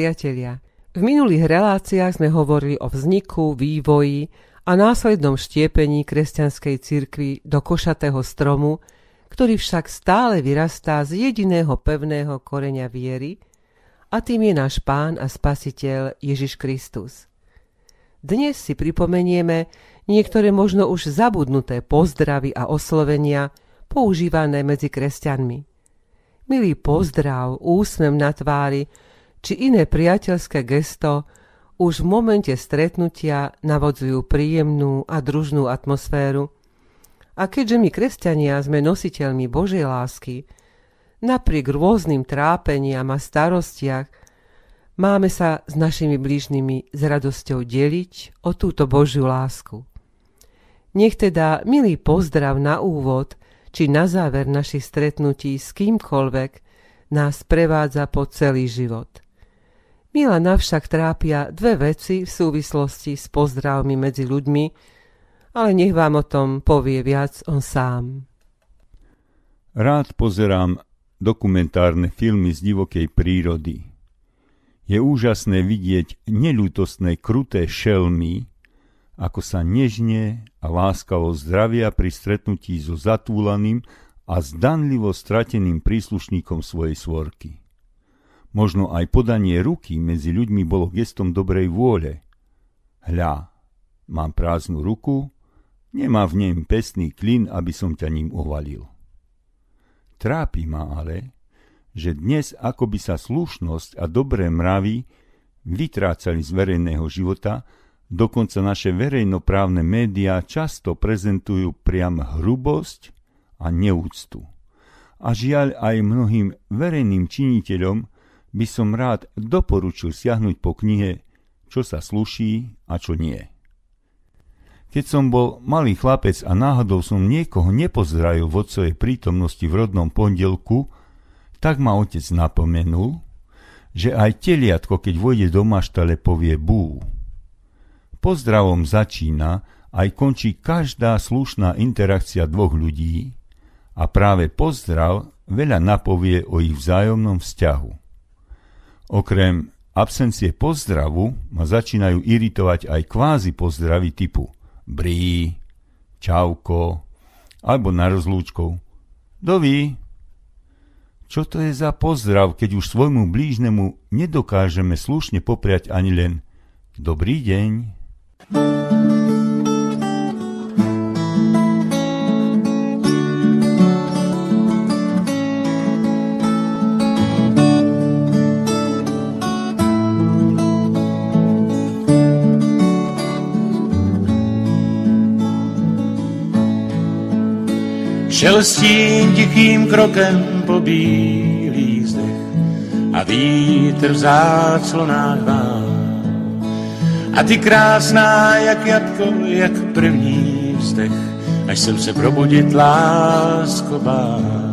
priatelia, v minulých reláciách sme hovorili o vzniku, vývoji a následnom štiepení kresťanskej cirkvi do košatého stromu, ktorý však stále vyrastá z jediného pevného koreňa viery a tým je náš Pán a Spasiteľ Ježiš Kristus. Dnes si pripomenieme niektoré možno už zabudnuté pozdravy a oslovenia používané medzi kresťanmi. Milý pozdrav, úsmev na tvári, či iné priateľské gesto už v momente stretnutia navodzujú príjemnú a družnú atmosféru. A keďže my, kresťania, sme nositeľmi Božej lásky, napriek rôznym trápeniam a starostiach, máme sa s našimi blížnymi s radosťou deliť o túto Božiu lásku. Nech teda milý pozdrav na úvod či na záver našich stretnutí s kýmkoľvek nás prevádza po celý život – Milana však trápia dve veci v súvislosti s pozdravmi medzi ľuďmi, ale nech vám o tom povie viac on sám. Rád pozerám dokumentárne filmy z divokej prírody. Je úžasné vidieť nelútostné kruté šelmy, ako sa nežne a láskavo zdravia pri stretnutí so zatúlaným a zdanlivo strateným príslušníkom svojej svorky. Možno aj podanie ruky medzi ľuďmi bolo gestom dobrej vôle. Hľa, mám prázdnu ruku, nemá v nej pesný klin, aby som ťa ním ovalil. Trápi ma ale, že dnes akoby sa slušnosť a dobré mravy vytrácali z verejného života, dokonca naše verejnoprávne médiá často prezentujú priam hrubosť a neúctu. A žiaľ aj mnohým verejným činiteľom by som rád doporučil siahnuť po knihe Čo sa sluší a čo nie. Keď som bol malý chlapec a náhodou som niekoho nepozdravil v otcovej prítomnosti v rodnom pondelku, tak ma otec napomenul, že aj teliatko, keď vojde do maštale, povie bú. Pozdravom začína aj končí každá slušná interakcia dvoch ľudí a práve pozdrav veľa napovie o ich vzájomnom vzťahu. Okrem absencie pozdravu ma začínajú iritovať aj kvázi pozdravy typu brí, čauko, alebo na rozlúčkou. Doví. Čo to je za pozdrav, keď už svojmu blížnemu nedokážeme slušne popriať ani len dobrý deň? Šelstím tichým krokem po bílých zdech a vítr v záclonách vám. A ty krásná jak jatko, jak první vzdech, až jsem se probudit lásko bál.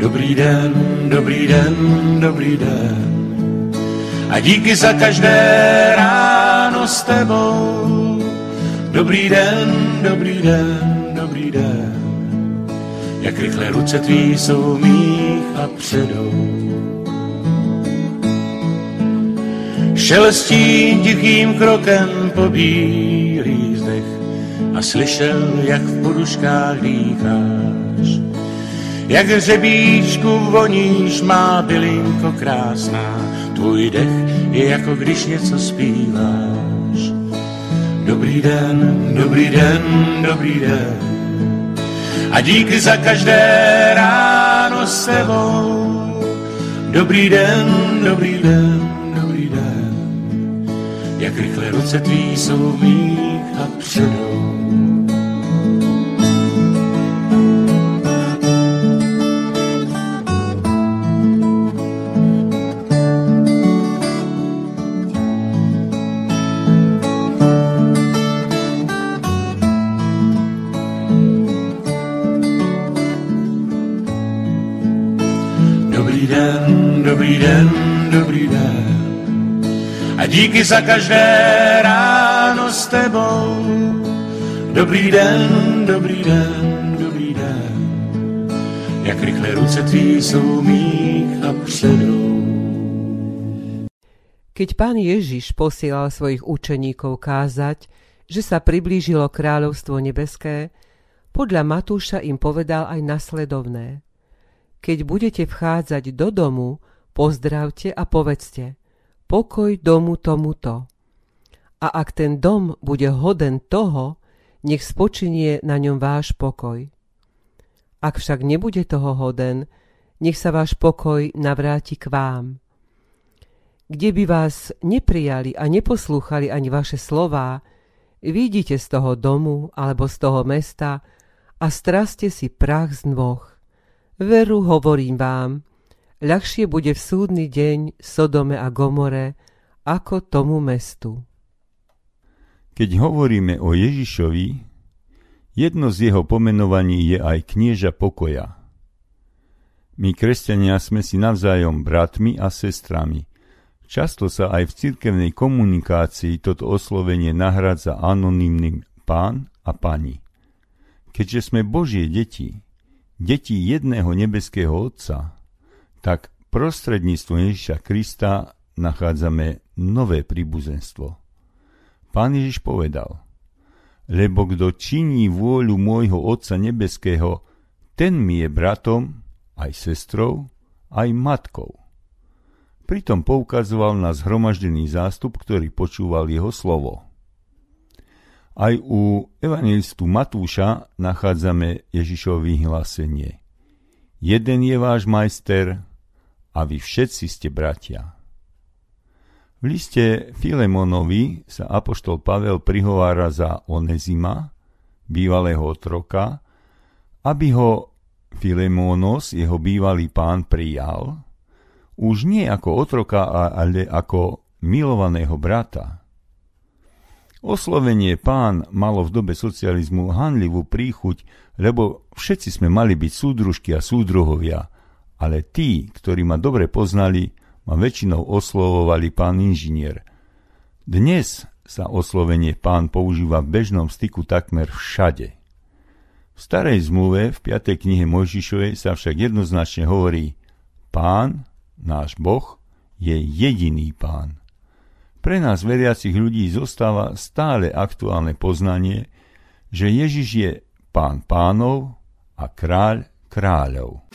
Dobrý den, dobrý den, dobrý den. A díky za každé ráno s tebou. Dobrý den, dobrý den, dobrý den jak rychle ruce tvý jsou mých a předou. Šelstí tichým krokem po bílý zdech a slyšel, jak v poduškách dýcháš. Jak hřebíčku voníš, má bylinko krásná, tvůj dech je jako když něco zpíváš. Dobrý den, dobrý den, dobrý den, a díky za každé ráno s tebou. Dobrý den, dobrý den, dobrý den, jak rychle ruce tvý jsou mých a předou. Dobrý den, dobrý den. A díky za každé ráno s tebou. Dobrý den, dobrý den, dobrý den. Jak rychle ruce tvý jsou mých a předou. Keď pán Ježiš posielal svojich učeníkov kázať, že sa priblížilo kráľovstvo nebeské, podľa Matúša im povedal aj nasledovné. Keď budete vchádzať do domu, pozdravte a povedzte pokoj domu tomuto. A ak ten dom bude hoden toho, nech spočinie na ňom váš pokoj. Ak však nebude toho hoden, nech sa váš pokoj navráti k vám kde by vás neprijali a neposlúchali ani vaše slová, vidíte z toho domu alebo z toho mesta a straste si prach z nôh. Veru hovorím vám, ľahšie bude v súdny deň Sodome a Gomore ako tomu mestu. Keď hovoríme o Ježišovi, jedno z jeho pomenovaní je aj knieža pokoja. My, kresťania, sme si navzájom bratmi a sestrami – Často sa aj v cirkevnej komunikácii toto oslovenie nahradza anonymným pán a pani. Keďže sme Božie deti, deti jedného nebeského Otca, tak prostredníctvom Ježiša Krista nachádzame nové príbuzenstvo. Pán Ježiš povedal, lebo kto činí vôľu môjho Otca nebeského, ten mi je bratom, aj sestrou, aj matkou. Pritom poukazoval na zhromaždený zástup, ktorý počúval jeho slovo. Aj u evangelistu Matúša nachádzame Ježišovo vyhlásenie. Jeden je váš majster a vy všetci ste bratia. V liste Filemonovi sa apoštol Pavel prihovára za Onezima, bývalého otroka, aby ho Filemonos, jeho bývalý pán, prijal už nie ako otroka, ale ako milovaného brata. Oslovenie pán malo v dobe socializmu hanlivú príchuť, lebo všetci sme mali byť súdružky a súdruhovia, ale tí, ktorí ma dobre poznali, ma väčšinou oslovovali pán inžinier. Dnes sa oslovenie pán používa v bežnom styku takmer všade. V starej zmluve v 5. knihe Mojžišovej sa však jednoznačne hovorí pán náš Boh je jediný pán. Pre nás veriacich ľudí zostáva stále aktuálne poznanie, že Ježiš je pán pánov a kráľ kráľov.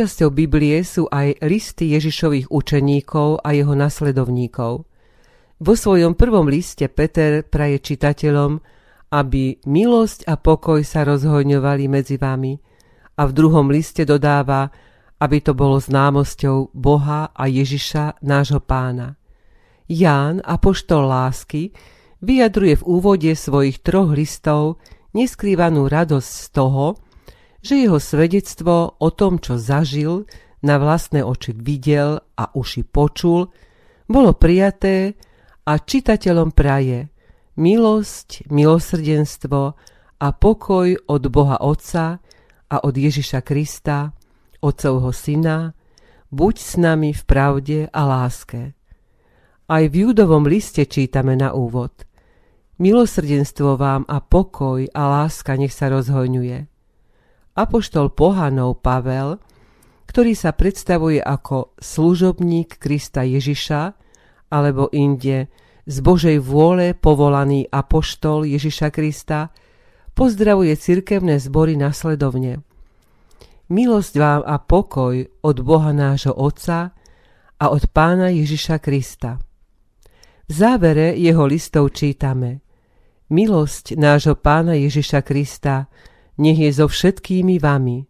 Súčasťou Biblie sú aj listy Ježišových učeníkov a jeho nasledovníkov. Vo svojom prvom liste Peter praje čitateľom, aby milosť a pokoj sa rozhojňovali medzi vami a v druhom liste dodáva, aby to bolo známosťou Boha a Ježiša, nášho pána. Ján, apoštol lásky, vyjadruje v úvode svojich troch listov neskrývanú radosť z toho, že jeho svedectvo o tom, čo zažil, na vlastné oči videl a uši počul, bolo prijaté a čitateľom praje milosť, milosrdenstvo a pokoj od Boha Otca a od Ježiša Krista, Otcovho Syna, buď s nami v pravde a láske. Aj v Judovom liste čítame na úvod. Milosrdenstvo vám a pokoj a láska nech sa rozhojňuje apoštol pohanov Pavel, ktorý sa predstavuje ako služobník Krista Ježiša, alebo inde z Božej vôle povolaný apoštol Ježiša Krista, pozdravuje cirkevné zbory nasledovne. Milosť vám a pokoj od Boha nášho Otca a od Pána Ježiša Krista. V závere jeho listov čítame Milosť nášho Pána Ježiša Krista nech je so všetkými vami.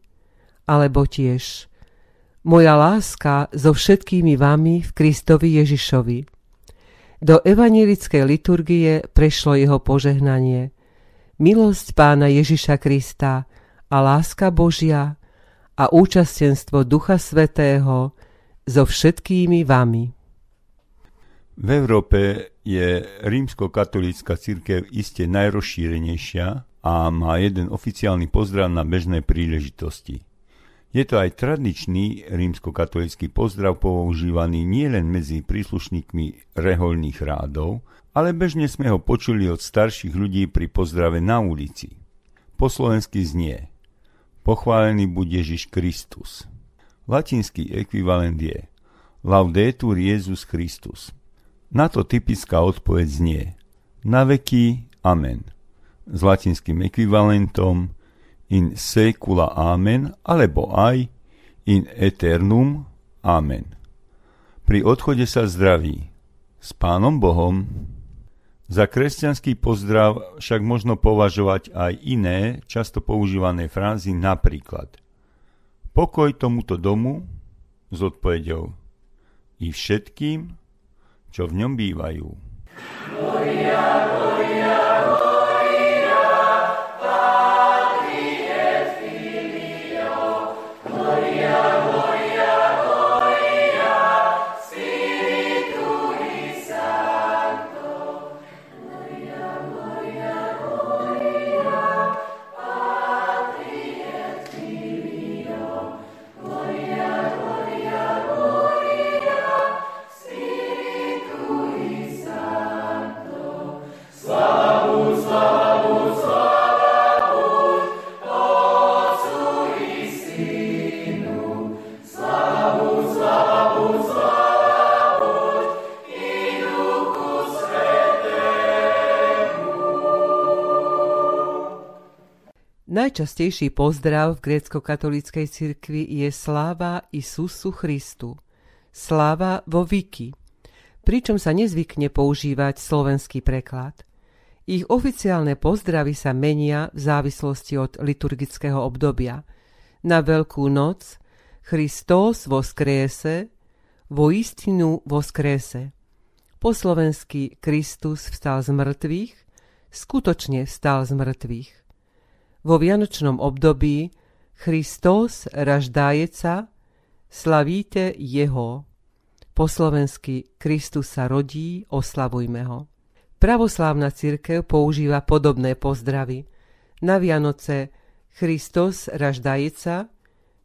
Alebo tiež, moja láska so všetkými vami v Kristovi Ježišovi. Do evanelickej liturgie prešlo jeho požehnanie. Milosť pána Ježiša Krista a láska Božia a účastenstvo Ducha Svetého so všetkými vami. V Európe je rímsko-katolícka církev iste najrozšírenejšia a má jeden oficiálny pozdrav na bežné príležitosti. Je to aj tradičný rímskokatolický pozdrav používaný nielen medzi príslušníkmi reholných rádov, ale bežne sme ho počuli od starších ľudí pri pozdrave na ulici. Po slovensky znie Pochválený buď Ježiš Kristus. Latinský ekvivalent je Laudetur Jezus Christus. Na to typická odpoveď znie Na veky Amen s latinským ekvivalentom in secula amen alebo aj in eternum amen. Pri odchode sa zdraví s Pánom Bohom. Za kresťanský pozdrav však možno považovať aj iné, často používané frázy, napríklad Pokoj tomuto domu s odpovedou i všetkým, čo v ňom bývajú. Gloria, Najčastejší pozdrav v grécko-katolíckej cirkvi je sláva Isusu Christu. Sláva vo Viki, pričom sa nezvykne používať slovenský preklad. Ich oficiálne pozdravy sa menia v závislosti od liturgického obdobia. Na Veľkú noc Christos voskrése, vo istinu voskrése. Po slovensky Kristus vstal z mŕtvych, skutočne vstal z mŕtvych vo vianočnom období Christos raždájeca, slavíte jeho. Po slovensky Kristus sa rodí, oslavujme ho. Pravoslávna církev používa podobné pozdravy. Na Vianoce Christos raždajeca,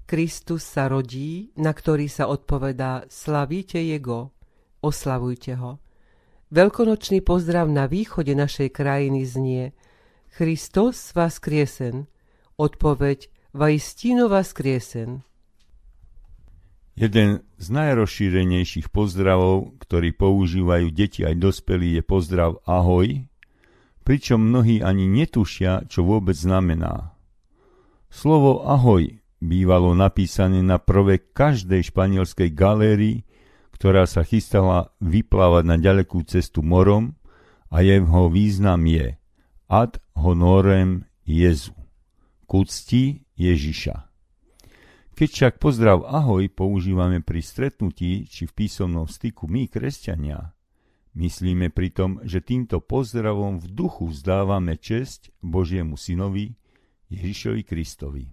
Kristus sa rodí, na ktorý sa odpovedá slavíte jego, oslavujte ho. Veľkonočný pozdrav na východe našej krajiny znie – Christos skriesen. Odpoveď Vajstino skriesen. Jeden z najrozšírenejších pozdravov, ktorý používajú deti aj dospelí, je pozdrav ahoj, pričom mnohí ani netušia, čo vôbec znamená. Slovo ahoj bývalo napísané na prve každej španielskej galérii, ktorá sa chystala vyplávať na ďalekú cestu morom a jeho význam je ad honorem Jezu, k úcti Ježiša. Keď však pozdrav ahoj používame pri stretnutí či v písomnom styku my, kresťania, myslíme pritom, že týmto pozdravom v duchu vzdávame česť Božiemu synovi Ježišovi Kristovi.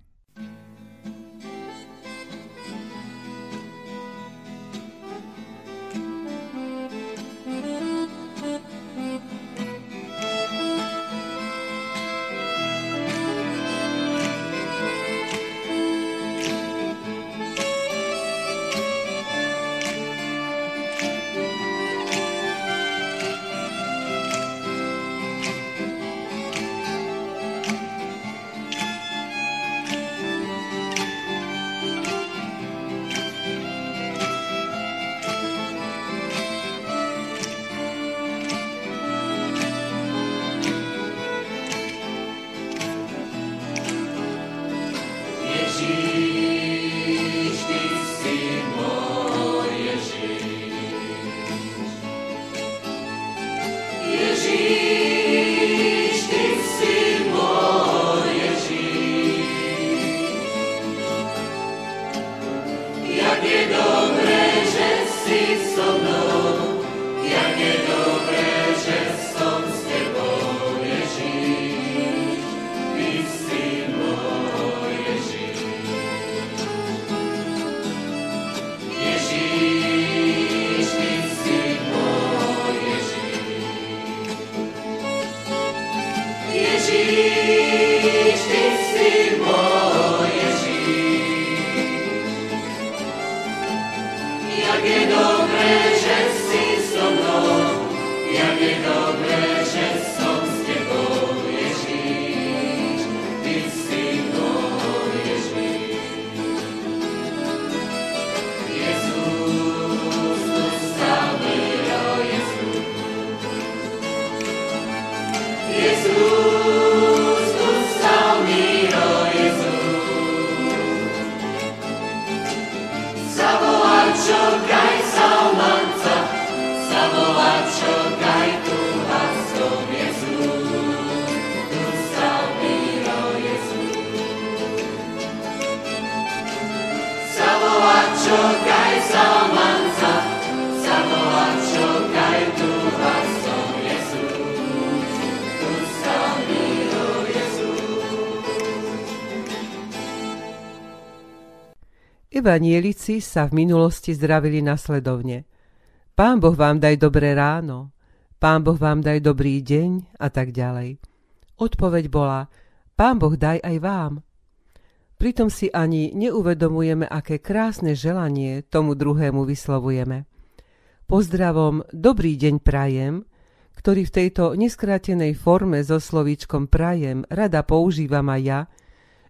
Evanielici sa v minulosti zdravili nasledovne. Pán Boh vám daj dobré ráno, Pán Boh vám daj dobrý deň a tak ďalej. Odpoveď bola, Pán Boh daj aj vám. Pritom si ani neuvedomujeme, aké krásne želanie tomu druhému vyslovujeme. Pozdravom dobrý deň prajem, ktorý v tejto neskrátenej forme so slovíčkom prajem rada používam aj ja,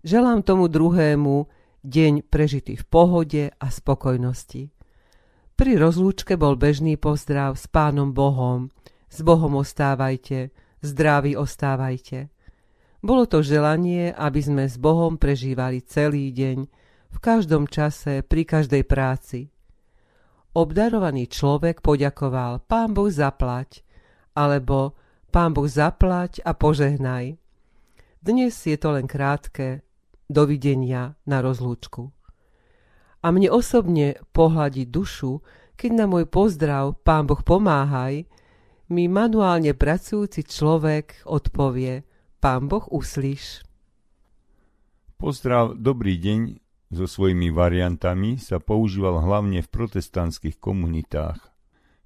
želám tomu druhému deň prežitý v pohode a spokojnosti. Pri rozlúčke bol bežný pozdrav s pánom Bohom, s Bohom ostávajte, zdraví ostávajte. Bolo to želanie, aby sme s Bohom prežívali celý deň, v každom čase, pri každej práci. Obdarovaný človek poďakoval Pán Boh zaplať, alebo Pán Boh zaplať a požehnaj. Dnes je to len krátke, dovidenia na rozlúčku. A mne osobne pohľadiť dušu, keď na môj pozdrav Pán Boh pomáhaj, mi manuálne pracujúci človek odpovie Pán Boh uslíš. Pozdrav Dobrý deň so svojimi variantami sa používal hlavne v protestantských komunitách.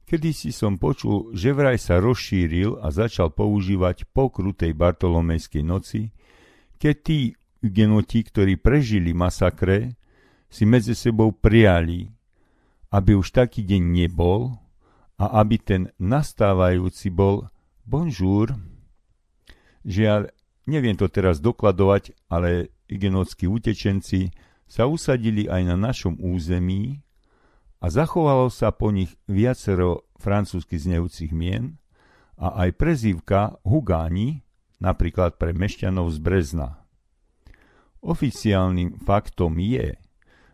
Kedy si som počul, že vraj sa rozšíril a začal používať po krutej Bartolomejskej noci, keď tí Hugenoti, ktorí prežili masakre, si medzi sebou prijali, aby už taký deň nebol a aby ten nastávajúci bol bonjour. Žiaľ, neviem to teraz dokladovať, ale igenotskí utečenci sa usadili aj na našom území a zachovalo sa po nich viacero francúzsky znejúcich mien a aj prezývka Hugáni, napríklad pre mešťanov z Brezna. Oficiálnym faktom je,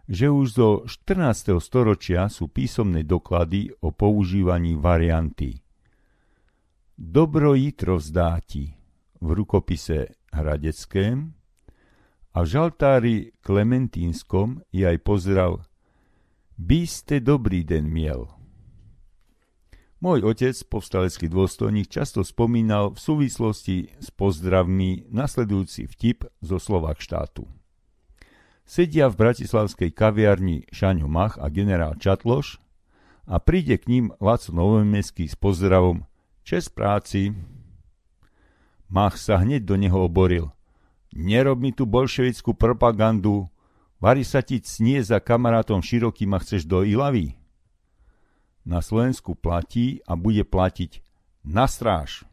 že už zo 14. storočia sú písomné doklady o používaní varianty Dobro jitro vzdáti v rukopise Hradeckém a v žaltári Klementínskom je aj pozdrav By ste dobrý den miel. Môj otec, povstalecký dôstojník, často spomínal v súvislosti s pozdravmi nasledujúci vtip zo Slovak štátu. Sedia v bratislavskej kaviarni Šaňo Mach a generál Čatloš a príde k ním Laco Novomestský s pozdravom Čes práci. Mach sa hneď do neho oboril. Nerob mi tu bolševickú propagandu, varí sa ti cnie za kamarátom širokým a chceš do Ilavy na Slovensku platí a bude platiť na stráž.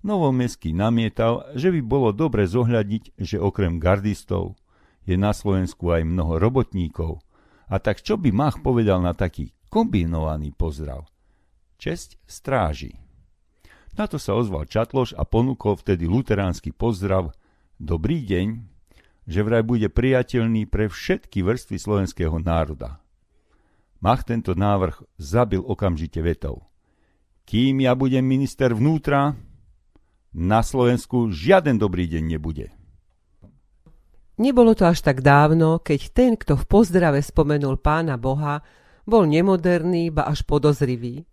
Novomestský namietal, že by bolo dobre zohľadiť, že okrem gardistov je na Slovensku aj mnoho robotníkov. A tak čo by Mach povedal na taký kombinovaný pozdrav? Česť stráži. Na to sa ozval Čatloš a ponúkol vtedy luteránsky pozdrav Dobrý deň, že vraj bude priateľný pre všetky vrstvy slovenského národa. Mach tento návrh zabil okamžite vetou. Kým ja budem minister vnútra, na Slovensku žiaden dobrý deň nebude. Nebolo to až tak dávno, keď ten, kto v pozdrave spomenul pána Boha, bol nemoderný, ba až podozrivý.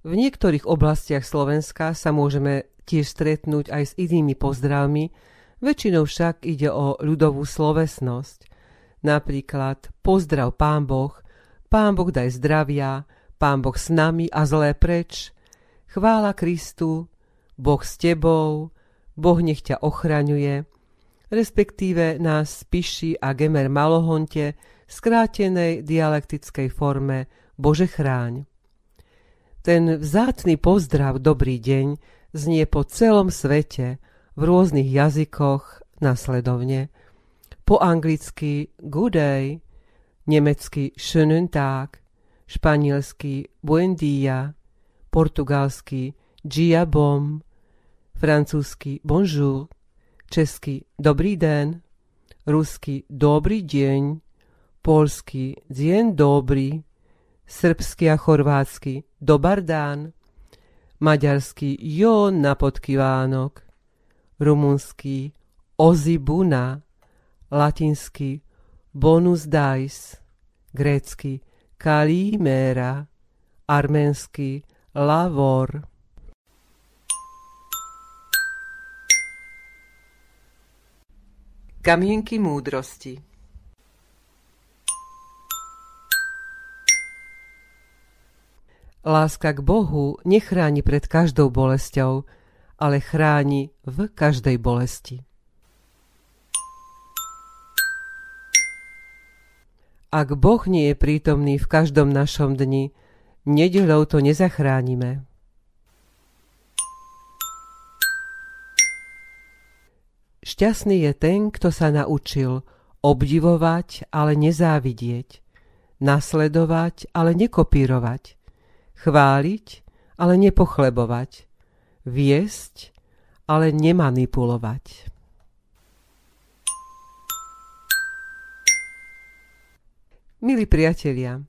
V niektorých oblastiach Slovenska sa môžeme tiež stretnúť aj s inými pozdravmi, väčšinou však ide o ľudovú slovesnosť. Napríklad pozdrav pán Boh – Pán Boh daj zdravia, Pán Boh s nami a zlé preč. Chvála Kristu, Boh s tebou, Boh nech ťa ochraňuje, respektíve nás spíši a gemer malohonte skrátenej dialektickej forme Bože chráň. Ten vzácný pozdrav Dobrý deň znie po celom svete v rôznych jazykoch nasledovne. Po anglicky good day, nemecky Schönen Tag, španielsky Buen dia, portugalsky Gia bom, francúzsky Bonjour, česky Dobrý den, rusky Dobrý deň, polsky Dzień dobry, srbsky a chorvátsky Dobar dán, maďarsky Jo napodkivánok, rumunsky Ozibuna, latinsky Bonus Dice, grécky Kalimera, arménsky Lavor. Kamienky múdrosti Láska k Bohu nechráni pred každou bolesťou, ale chráni v každej bolesti. Ak Boh nie je prítomný v každom našom dni, nedeľou to nezachránime. Šťastný je ten, kto sa naučil obdivovať, ale nezávidieť, nasledovať, ale nekopírovať, chváliť, ale nepochlebovať, viesť, ale nemanipulovať. Milí priatelia,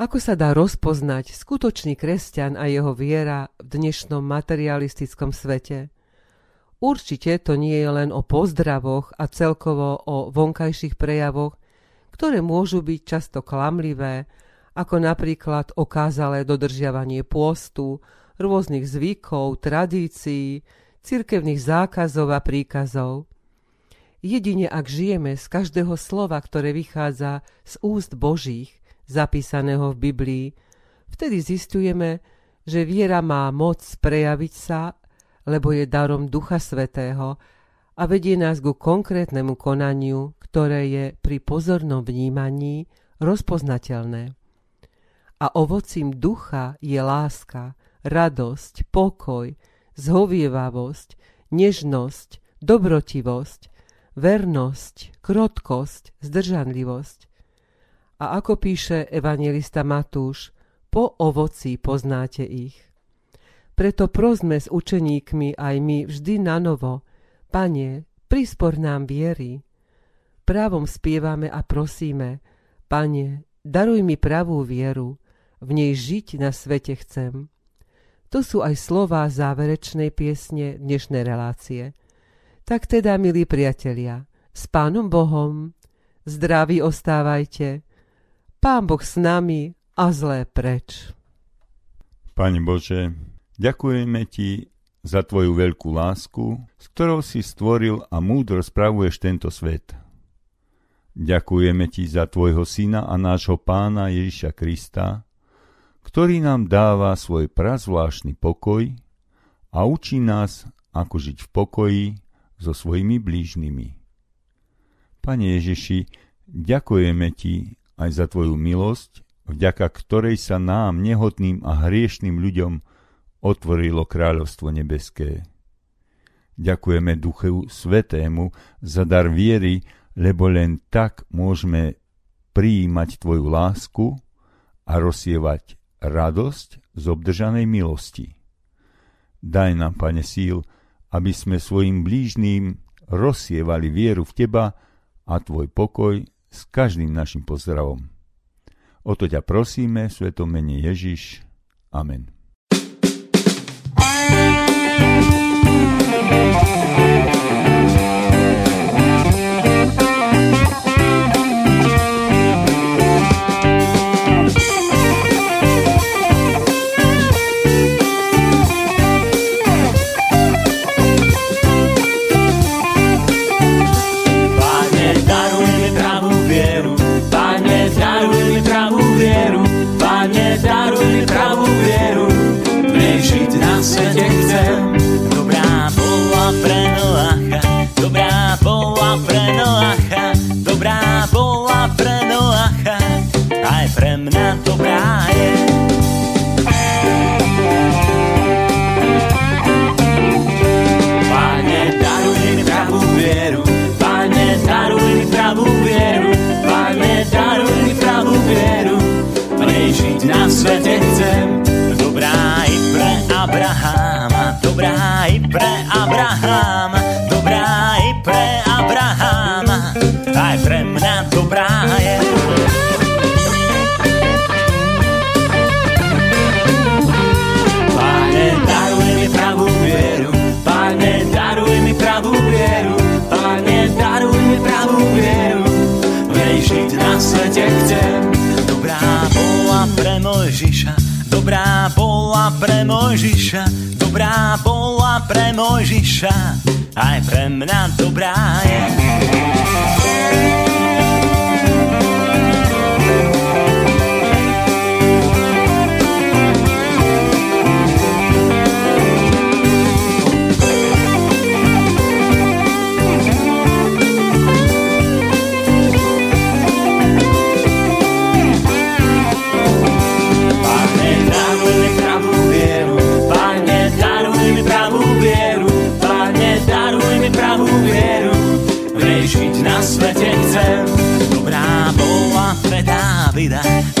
ako sa dá rozpoznať skutočný kresťan a jeho viera v dnešnom materialistickom svete? Určite to nie je len o pozdravoch a celkovo o vonkajších prejavoch, ktoré môžu byť často klamlivé, ako napríklad okázalé dodržiavanie pôstu, rôznych zvykov, tradícií, cirkevných zákazov a príkazov. Jedine ak žijeme z každého slova, ktoré vychádza z úst Božích, zapísaného v Biblii, vtedy zistujeme, že viera má moc prejaviť sa, lebo je darom Ducha Svetého a vedie nás ku konkrétnemu konaniu, ktoré je pri pozornom vnímaní rozpoznateľné. A ovocím ducha je láska, radosť, pokoj, zhovievavosť, nežnosť, dobrotivosť, vernosť, krotkosť, zdržanlivosť. A ako píše evangelista Matúš, po ovoci poznáte ich. Preto prosme s učeníkmi aj my vždy na novo, Pane, prispor nám viery, právom spievame a prosíme, Pane, daruj mi pravú vieru, v nej žiť na svete chcem. To sú aj slová záverečnej piesne dnešnej relácie. Tak teda, milí priatelia, s Pánom Bohom, zdraví ostávajte, Pán Boh s nami a zlé preč. Pane Bože, ďakujeme Ti za Tvoju veľkú lásku, s ktorou si stvoril a múdro spravuješ tento svet. Ďakujeme Ti za Tvojho Syna a nášho Pána Ježiša Krista, ktorý nám dáva svoj prazvláštny pokoj a učí nás, ako žiť v pokoji so svojimi blížnymi. Pane Ježiši, ďakujeme Ti aj za Tvoju milosť, vďaka ktorej sa nám, nehodným a hriešným ľuďom, otvorilo kráľovstvo nebeské. Ďakujeme Duchu Svetému za dar viery, lebo len tak môžeme prijímať Tvoju lásku a rozsievať radosť z obdržanej milosti. Daj nám, Pane, síl, aby sme svojim blížným rozsievali vieru v Teba a Tvoj pokoj s každým našim pozdravom. O to ťa prosíme, svetom mene Ježiš. Amen. Bola pre Mojžiša, dobrá bola pre Mojžiša, aj pre mňa dobrá je.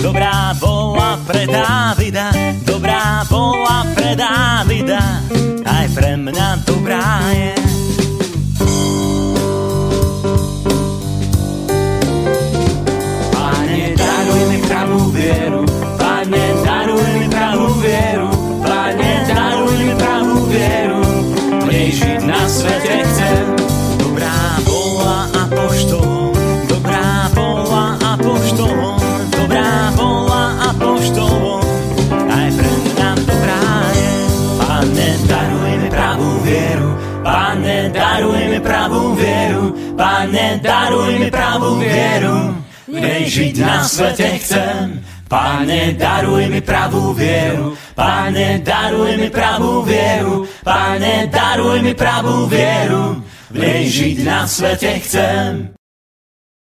Dobrá bola pre Dávida, dobrá bola pre Dávida, aj pre mňa dobrá je. Daruj mi pravú vieru, nej žiť na svete chcem. Pane, daruj mi pravú vieru, Pane, daruj mi pravú vieru, Pane, daruj mi pravú vieru, v nej žiť na svete chcem.